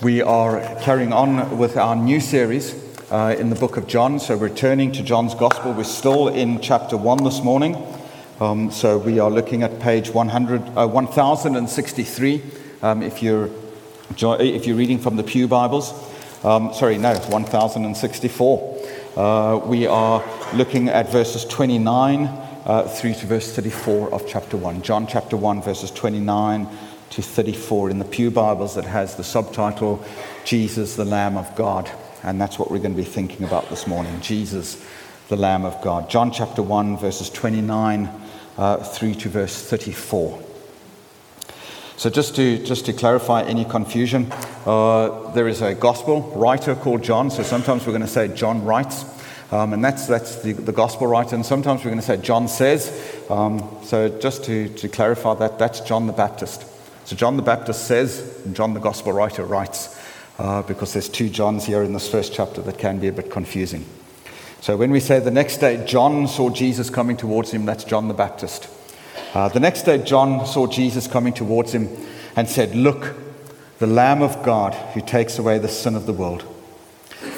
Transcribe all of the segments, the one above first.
We are carrying on with our new series uh, in the book of John. So, returning to John's Gospel, we're still in chapter 1 this morning. Um, so, we are looking at page 100, uh, 1063 um, if, you're, if you're reading from the Pew Bibles. Um, sorry, no, 1064. Uh, we are looking at verses 29 uh, through to verse 34 of chapter 1. John chapter 1, verses 29 to 34 in the Pew Bibles that has the subtitle Jesus, the Lamb of God. And that's what we're going to be thinking about this morning Jesus, the Lamb of God. John chapter 1, verses 29 uh, through to verse 34. So, just to, just to clarify any confusion, uh, there is a gospel writer called John. So, sometimes we're going to say John writes, um, and that's, that's the, the gospel writer. And sometimes we're going to say John says. Um, so, just to, to clarify that, that's John the Baptist. So John the Baptist says, and John the Gospel writer writes, uh, because there's two Johns here in this first chapter that can be a bit confusing. So when we say the next day John saw Jesus coming towards him, that's John the Baptist. Uh, the next day John saw Jesus coming towards him and said, Look, the Lamb of God who takes away the sin of the world.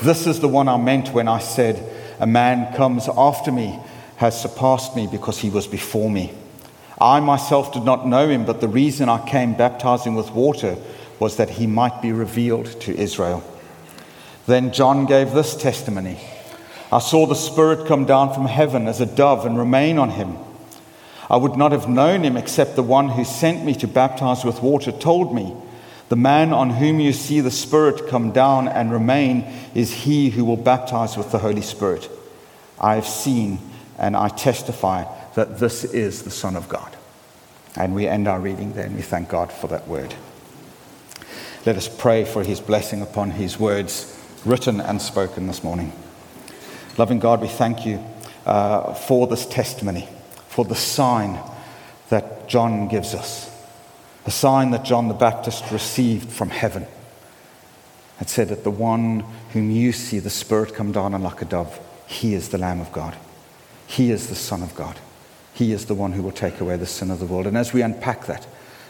This is the one I meant when I said, A man comes after me, has surpassed me because he was before me. I myself did not know him, but the reason I came baptizing with water was that he might be revealed to Israel. Then John gave this testimony I saw the Spirit come down from heaven as a dove and remain on him. I would not have known him except the one who sent me to baptize with water told me, The man on whom you see the Spirit come down and remain is he who will baptize with the Holy Spirit. I have seen and I testify that this is the Son of God. And we end our reading there and we thank God for that word. Let us pray for his blessing upon his words written and spoken this morning. Loving God, we thank you uh, for this testimony, for the sign that John gives us, a sign that John the Baptist received from heaven. It said that the one whom you see the Spirit come down on like a dove, he is the Lamb of God. He is the Son of God. He is the one who will take away the sin of the world. And as we unpack that,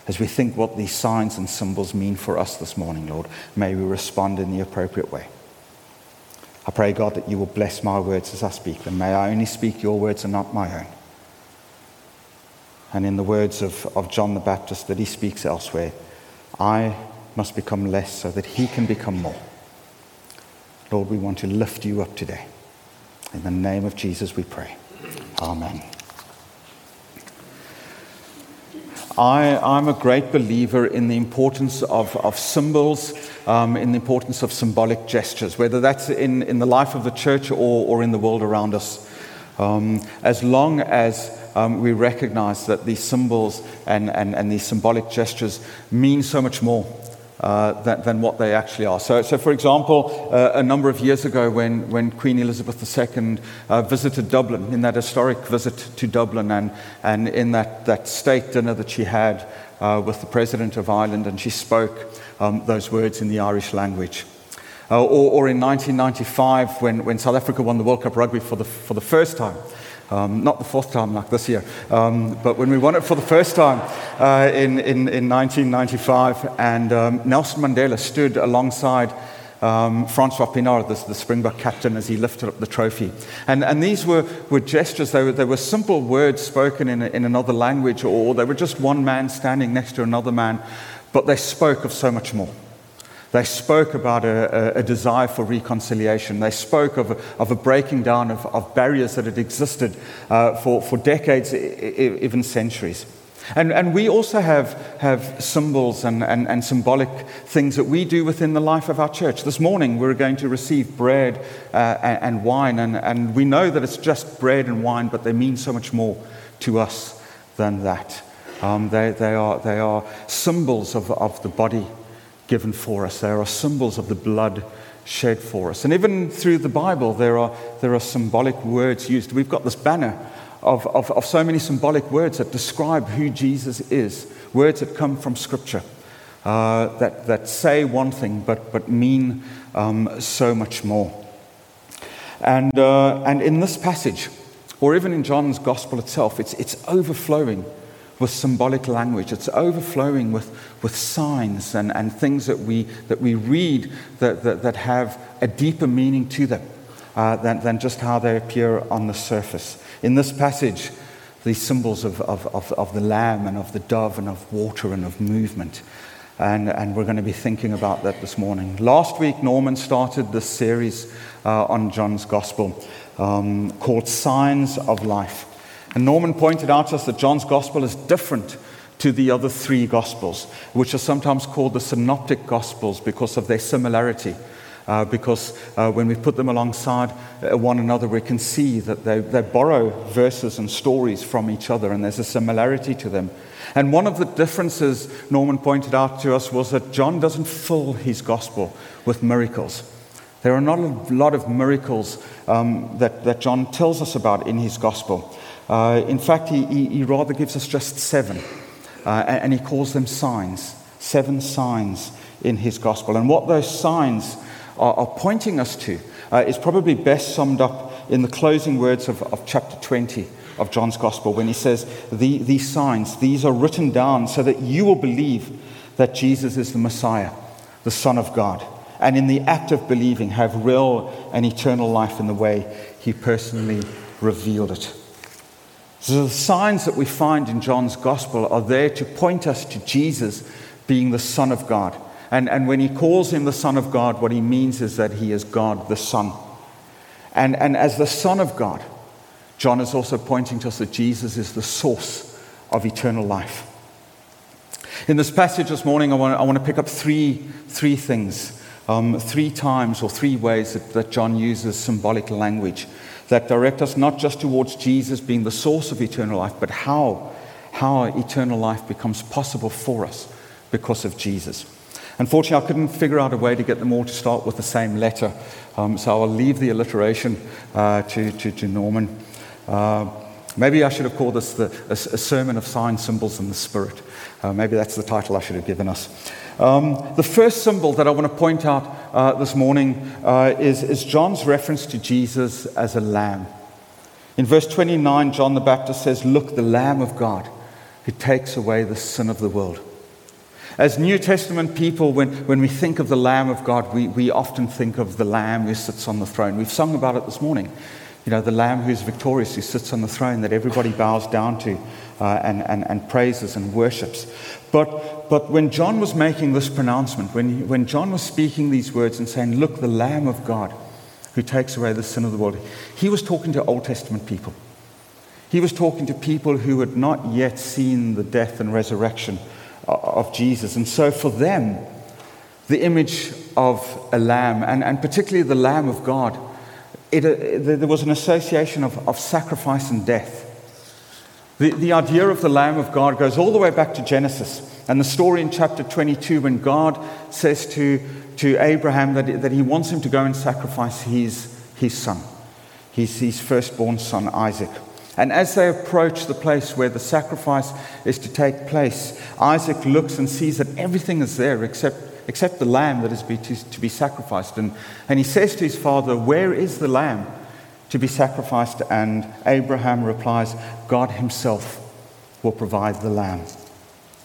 as we think what these signs and symbols mean for us this morning, Lord, may we respond in the appropriate way. I pray, God, that you will bless my words as I speak them. May I only speak your words and not my own. And in the words of, of John the Baptist that he speaks elsewhere, I must become less so that he can become more. Lord, we want to lift you up today. In the name of Jesus, we pray. Amen. I, am a great believer in the importance of, of symbols, um, in the importance of symbolic gestures, whether that's in, in the life of the church or, or in the world around us. Um, as long as um, we recognize that these symbols and, and, and these symbolic gestures mean so much more uh, than, than, what they actually are. So, so for example, uh, a number of years ago, when, when Queen Elizabeth II uh, visited Dublin, in that historic visit to Dublin, and, and in that, that state dinner that she had uh, with the President of Ireland, and she spoke um, those words in the Irish language. Uh, or, or, in 1995, when, when South Africa won the World Cup Rugby for the, for the first time. Um, not the fourth time like this year, um, but when we won it for the first time uh, in, in, in, 1995, and um, Nelson Mandela stood alongside um, Francois Pienaar, the, the, Springbok captain, as he lifted up the trophy. And, and these were, were gestures, they were, they were simple words spoken in, in another language, or they were just one man standing next to another man, but they spoke of so much more. They spoke about a, a, desire for reconciliation. They spoke of a, of a breaking down of, of, barriers that had existed uh, for, for decades, even centuries. And, and we also have, have symbols and, and, and symbolic things that we do within the life of our church. This morning, we're going to receive bread uh, and, and, wine, and, and we know that it's just bread and wine, but they mean so much more to us than that. Um, they, they, are, they are symbols of, of the body given for us. There are symbols of the blood shed for us. And even through the Bible, there are, there are symbolic words used. We've got this banner of, of, of so many symbolic words that describe who Jesus is, words that come from Scripture. Uh, that, that say one thing but, but mean um, so much more. And, uh, and in this passage, or even in John's gospel itself, it's, it's overflowing with symbolic language. It's overflowing with, with signs and, and things that we, that we read that, that, that have a deeper meaning to them uh, than, than just how they appear on the surface. In this passage, these symbols of, of, of, of the lamb and of the dove and of water and of movement. And, and we're going to be thinking about that this morning. Last week, Norman started this series uh, on John's Gospel um, called Signs of Life. And Norman pointed out to us that John's Gospel is different to the other three Gospels, which are sometimes called the Synoptic Gospels because of their similarity. Uh, because uh, when we put them alongside uh, one another, we can see that they, they borrow verses and stories from each other, and there's a similarity to them. And one of the differences Norman pointed out to us was that John doesn't fill his gospel with miracles. There are not a lot of miracles um, that, that John tells us about in his gospel. Uh, in fact, he, he, he, rather gives us just seven, uh, and, and he calls them signs, seven signs in his gospel. And what those signs are, are pointing us to uh, is probably best summed up in the closing words of, of chapter 20 of John's Gospel when he says, the, These signs, these are written down so that you will believe that Jesus is the Messiah, the Son of God, and in the act of believing have real and eternal life in the way he personally revealed it. So the signs that we find in John's Gospel are there to point us to Jesus being the Son of God and, and when he calls him the Son of God, what he means is that he is God the Son. And, and as the Son of God, John is also pointing to us that Jesus is the source of eternal life. In this passage this morning, I want, I want to pick up three, three things, um, three times or three ways that, that John uses symbolic language that direct us not just towards Jesus being the source of eternal life, but how, how eternal life becomes possible for us because of Jesus. Unfortunately, I couldn't figure out a way to get them all to start with the same letter, um, so I'll leave the alliteration uh, to, to, to, Norman. Uh, maybe I should have called this the, a, a, sermon of signs, symbols, and the Spirit. Uh, maybe that's the title I should have given us. Um, the first symbol that I want to point out uh, this morning uh, is, is John's reference to Jesus as a lamb. In verse 29, John the Baptist says, Look, the Lamb of God who takes away the sin of the world. As New Testament people, when, when we think of the Lamb of God, we, we often think of the Lamb who sits on the throne. We've sung about it this morning. You know, the Lamb who's victorious, who sits on the throne that everybody bows down to uh, and, and, and praises and worships. But, but when John was making this pronouncement, when, he, when John was speaking these words and saying, Look, the Lamb of God who takes away the sin of the world, he was talking to Old Testament people. He was talking to people who had not yet seen the death and resurrection of Jesus. And so for them, the image of a lamb, and, and particularly the Lamb of God, it, uh, it, there was an association of, of sacrifice and death. The, the idea of the Lamb of God goes all the way back to Genesis and the story in chapter 22 when God says to, to Abraham that, that he wants him to go and sacrifice his, his son, his, his firstborn son, Isaac. And as they approach the place where the sacrifice is to take place, Isaac looks and sees that everything is there except, except the lamb that is to, be sacrificed. And, and he says to his father, Where is the lamb to be sacrificed? And Abraham replies, God himself will provide the lamb.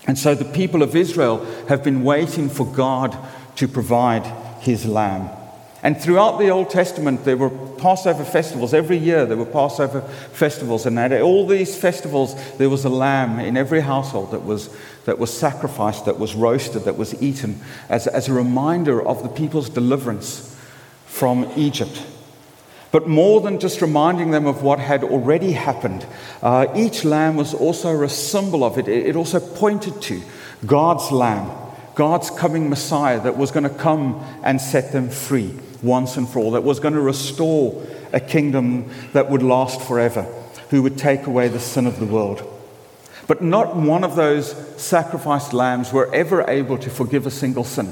And so the people of Israel have been waiting for God to provide his lamb. And throughout the Old Testament, there were Passover festivals. Every year, there were Passover festivals. And at all these festivals, there was a lamb in every household that was, that was sacrificed, that was roasted, that was eaten, as, as a reminder of the people's deliverance from Egypt. But more than just reminding them of what had already happened, uh, each lamb was also a symbol of it. It also pointed to God's lamb, God's coming Messiah that was going to come and set them free once and for all, that was going to restore a kingdom that would last forever, who would take away the sin of the world. But not one of those sacrificed lambs were ever able to forgive a single sin.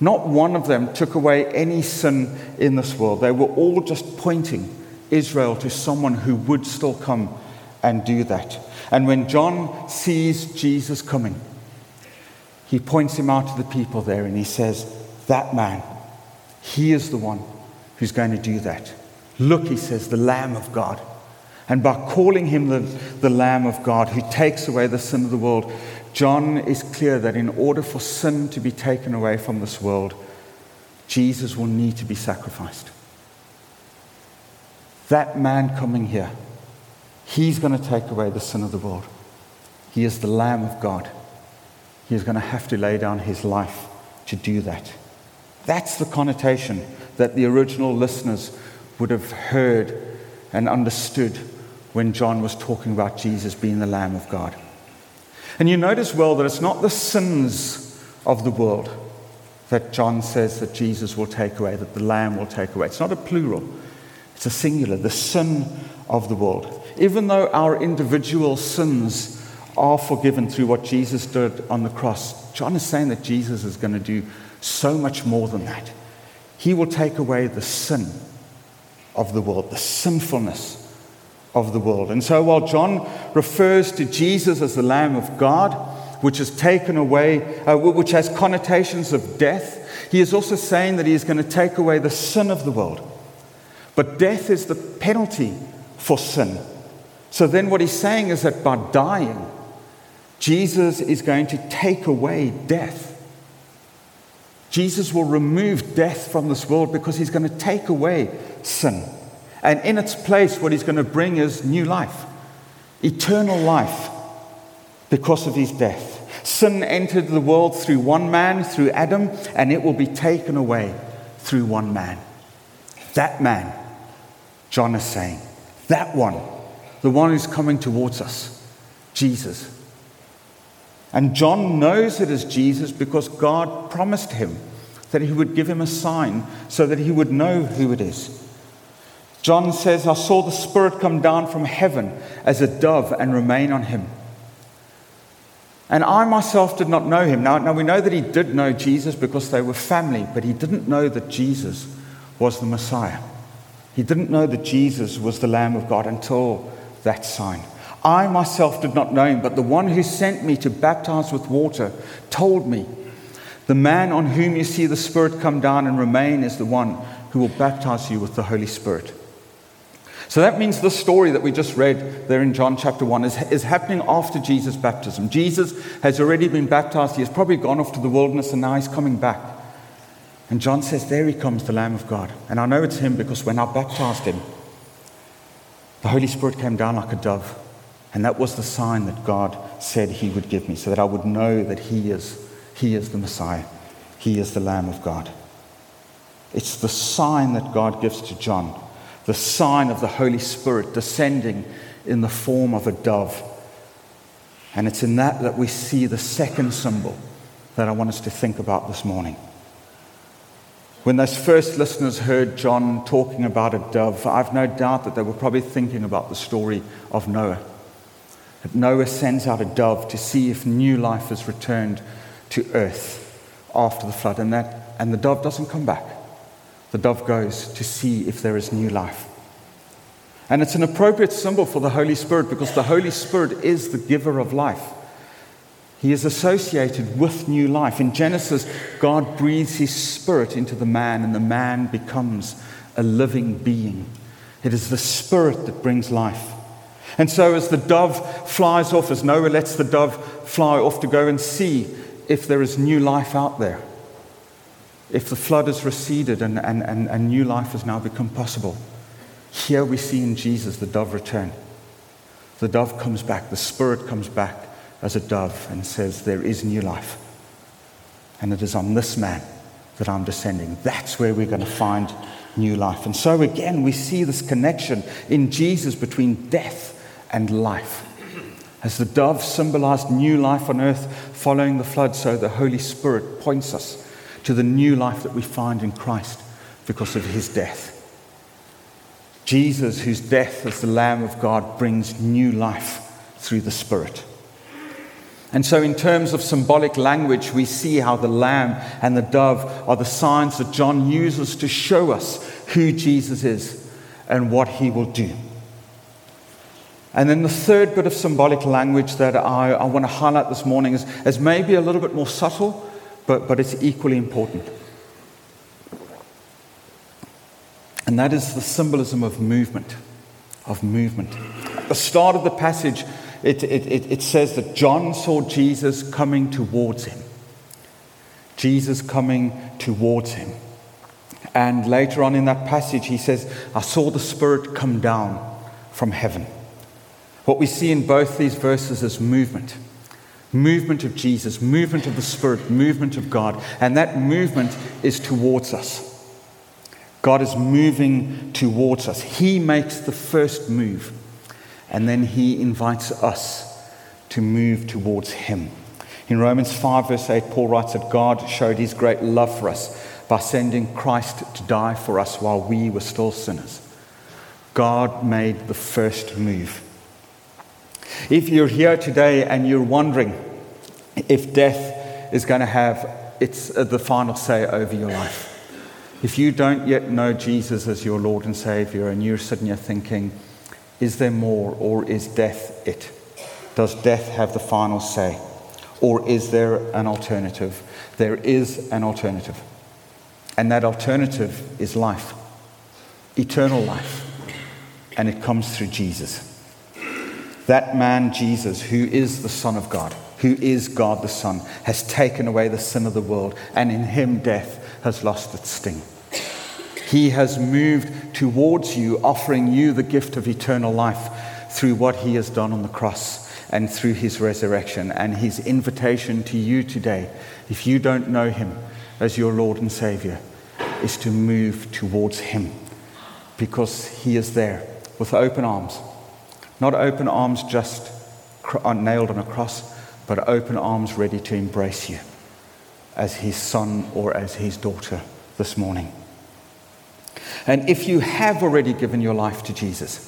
Not one of them took away any sin in this world. They were all just pointing Israel to someone who would still come and do that. And when John sees Jesus coming, he points him out to the people there and he says, That man he is the one who's going to do that. Look, he says, the Lamb of God. And by calling him the, the Lamb of God who takes away the sin of the world, John is clear that in order for sin to be taken away from this world, Jesus will need to be sacrificed. That man coming here, he's going to take away the sin of the world. He is the Lamb of God. He is going to have to lay down his life to do that. That's the connotation that the original listeners would have heard and understood when John was talking about Jesus being the Lamb of God. And you notice well that it's not the sins of the world that John says that Jesus will take away, that the Lamb will take away. It's not a plural, it's a singular, the sin of the world. Even though our individual sins are forgiven through what Jesus did on the cross, John is saying that Jesus is going to do so much more than that. He will take away the sin of the world, the sinfulness of the world. And so while John refers to Jesus as the Lamb of God, which has taken away, uh, which has connotations of death, he is also saying that he is going to take away the sin of the world. But death is the penalty for sin. So then what he's saying is that by dying, Jesus is going to take away death. Jesus will remove death from this world because he's going to take away sin. And in its place, what he's going to bring is new life, eternal life, because of his death. Sin entered the world through one man, through Adam, and it will be taken away through one man. That man, John is saying, that one, the one who's coming towards us, Jesus. And John knows it is Jesus because God promised him that he would give him a sign so that he would know who it is. John says, I saw the Spirit come down from heaven as a dove and remain on him. And I myself did not know him. Now, now we know that he did know Jesus because they were family, but he didn't know that Jesus was the Messiah. He didn't know that Jesus was the Lamb of God until that sign. I myself did not know him, but the one who sent me to baptize with water told me, The man on whom you see the Spirit come down and remain is the one who will baptize you with the Holy Spirit. So that means the story that we just read there in John chapter 1 is, is happening after Jesus' baptism. Jesus has already been baptized. He has probably gone off to the wilderness and now he's coming back. And John says, There he comes, the Lamb of God. And I know it's him because when I baptized him, the Holy Spirit came down like a dove. And that was the sign that God said he would give me so that I would know that he is, he is the Messiah. He is the Lamb of God. It's the sign that God gives to John the sign of the Holy Spirit descending in the form of a dove. And it's in that that we see the second symbol that I want us to think about this morning. When those first listeners heard John talking about a dove, I've no doubt that they were probably thinking about the story of Noah. That Noah sends out a dove to see if new life has returned to earth after the flood, and, that, and the dove doesn't come back the dove goes to see if there is new life. And it's an appropriate symbol for the Holy Spirit because the Holy Spirit is the giver of life. He is associated with new life. In Genesis, God breathes his spirit into the man, and the man becomes a living being. It is the spirit that brings life. And so, as the dove flies off, as Noah lets the dove fly off to go and see if there is new life out there, if the flood has receded and, and, and, and new life has now become possible, here we see in Jesus the dove return. The dove comes back, the Spirit comes back as a dove and says, There is new life. And it is on this man that I'm descending. That's where we're going to find new life. And so, again, we see this connection in Jesus between death and life. As the dove symbolized new life on earth following the flood, so the Holy Spirit points us to the new life that we find in Christ because of his death. Jesus, whose death as the Lamb of God brings new life through the Spirit. And so, in terms of symbolic language, we see how the lamb and the dove are the signs that John uses to show us who Jesus is and what he will do. And then the third bit of symbolic language that I, I want to highlight this morning is, is maybe a little bit more subtle, but, but it's equally important. And that is the symbolism of movement. of movement. At the start of the passage, it, it, it, it says that John saw Jesus coming towards him. Jesus coming towards him. And later on in that passage, he says, I saw the Spirit come down from heaven. What we see in both these verses is movement movement of Jesus, movement of the Spirit, movement of God. And that movement is towards us. God is moving towards us. He makes the first move, and then He invites us to move towards Him. In Romans 5, verse 8, Paul writes that God showed His great love for us by sending Christ to die for us while we were still sinners. God made the first move. If you're here today and you're wondering if death is going to have its, uh, the final say over your life, if you don't yet know Jesus as your Lord and Savior and you're sitting here thinking, is there more or is death it? Does death have the final say? Or is there an alternative? There is an alternative. And that alternative is life, eternal life. And it comes through Jesus. That man, Jesus, who is the Son of God, who is God the Son, has taken away the sin of the world, and in him death has lost its sting. He has moved towards you, offering you the gift of eternal life through what he has done on the cross and through his resurrection. And his invitation to you today, if you don't know him as your Lord and Savior, is to move towards him because he is there with open arms not open arms just uh, nailed on a cross, but open arms ready to embrace you as his son or as his daughter this morning. And if you have already given your life to Jesus,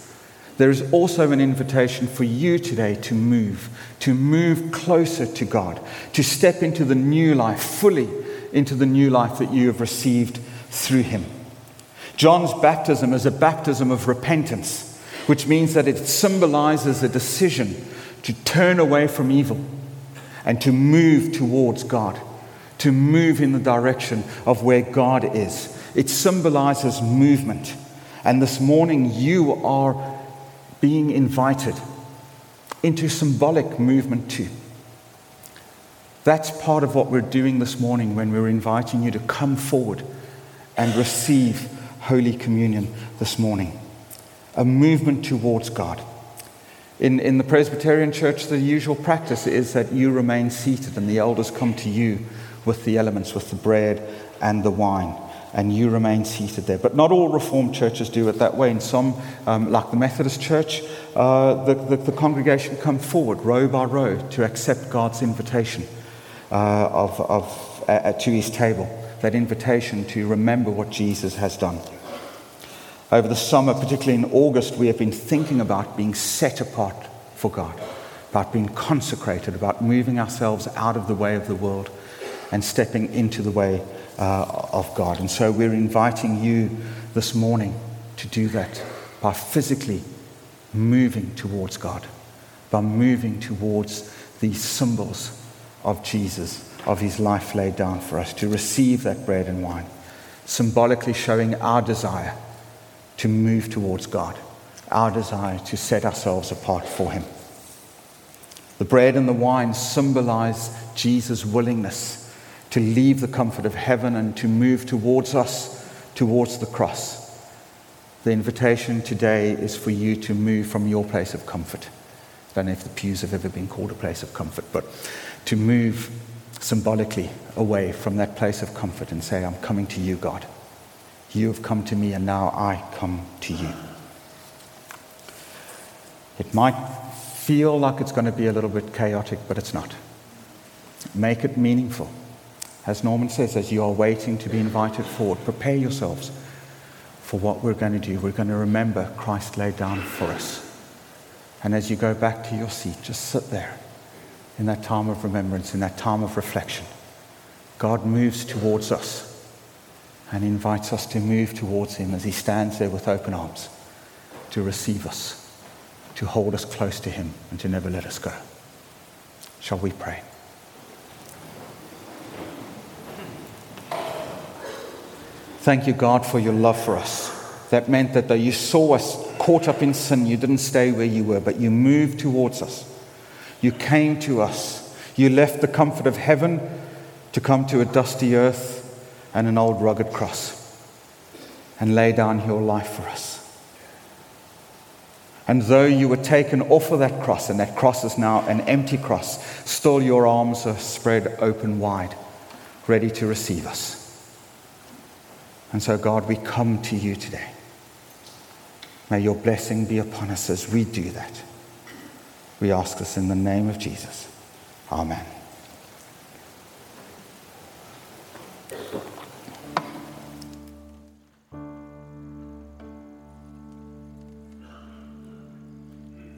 there is also an invitation for you today to move, to move closer to God, to step into the new life, fully into the new life that you have received through Him. John's baptism is a baptism of repentance which means that it symbolizes a decision to turn away from evil and to move towards God, to move in the direction of where God is. It symbolizes movement. And this morning, you are being invited into symbolic movement too. That's part of what we're doing this morning when we're inviting you to come forward and receive Holy Communion this morning a movement towards God. In, in the Presbyterian Church, the usual practice is that you remain seated and the elders come to you with the elements, with the bread and the wine, and you remain seated there. But not all Reformed churches do it that way. In some, um, like the Methodist Church, uh, the, the, the, congregation come forward row by row to accept God's invitation uh, of, of, uh, to his table, that invitation to remember what Jesus has done. Over the summer, particularly in August, we have been thinking about being set apart for God, about being consecrated, about moving ourselves out of the way of the world and stepping into the way uh, of God. And so we're inviting you this morning to do that by physically moving towards God, by moving towards these symbols of Jesus, of his life laid down for us, to receive that bread and wine, symbolically showing our desire to move towards God, our desire to set ourselves apart for Him. The bread and the wine symbolize Jesus' willingness to leave the comfort of heaven and to move towards us, towards the cross. The invitation today is for you to move from your place of comfort. I don't know if the pews have ever been called a place of comfort, but to move symbolically away from that place of comfort and say, I'm coming to you, God. You have come to me, and now I come to you. It might feel like it's going to be a little bit chaotic, but it's not. Make it meaningful. As Norman says, as you are waiting to be invited forward, prepare yourselves for what we're going to do. We're going to remember Christ laid down for us. And as you go back to your seat, just sit there in that time of remembrance, in that time of reflection. God moves towards us and invites us to move towards him as he stands there with open arms to receive us, to hold us close to him, and to never let us go. Shall we pray? Thank you, God, for your love for us. That meant that though you saw us caught up in sin. You didn't stay where you were, but you moved towards us. You came to us. You left the comfort of heaven to come to a dusty earth and an old rugged cross and lay down your life for us. And though you were taken off of that cross, and that cross is now an empty cross, still your arms are spread open wide, ready to receive us. And so, God, we come to you today. May your blessing be upon us as we do that. We ask this in the name of Jesus. Amen.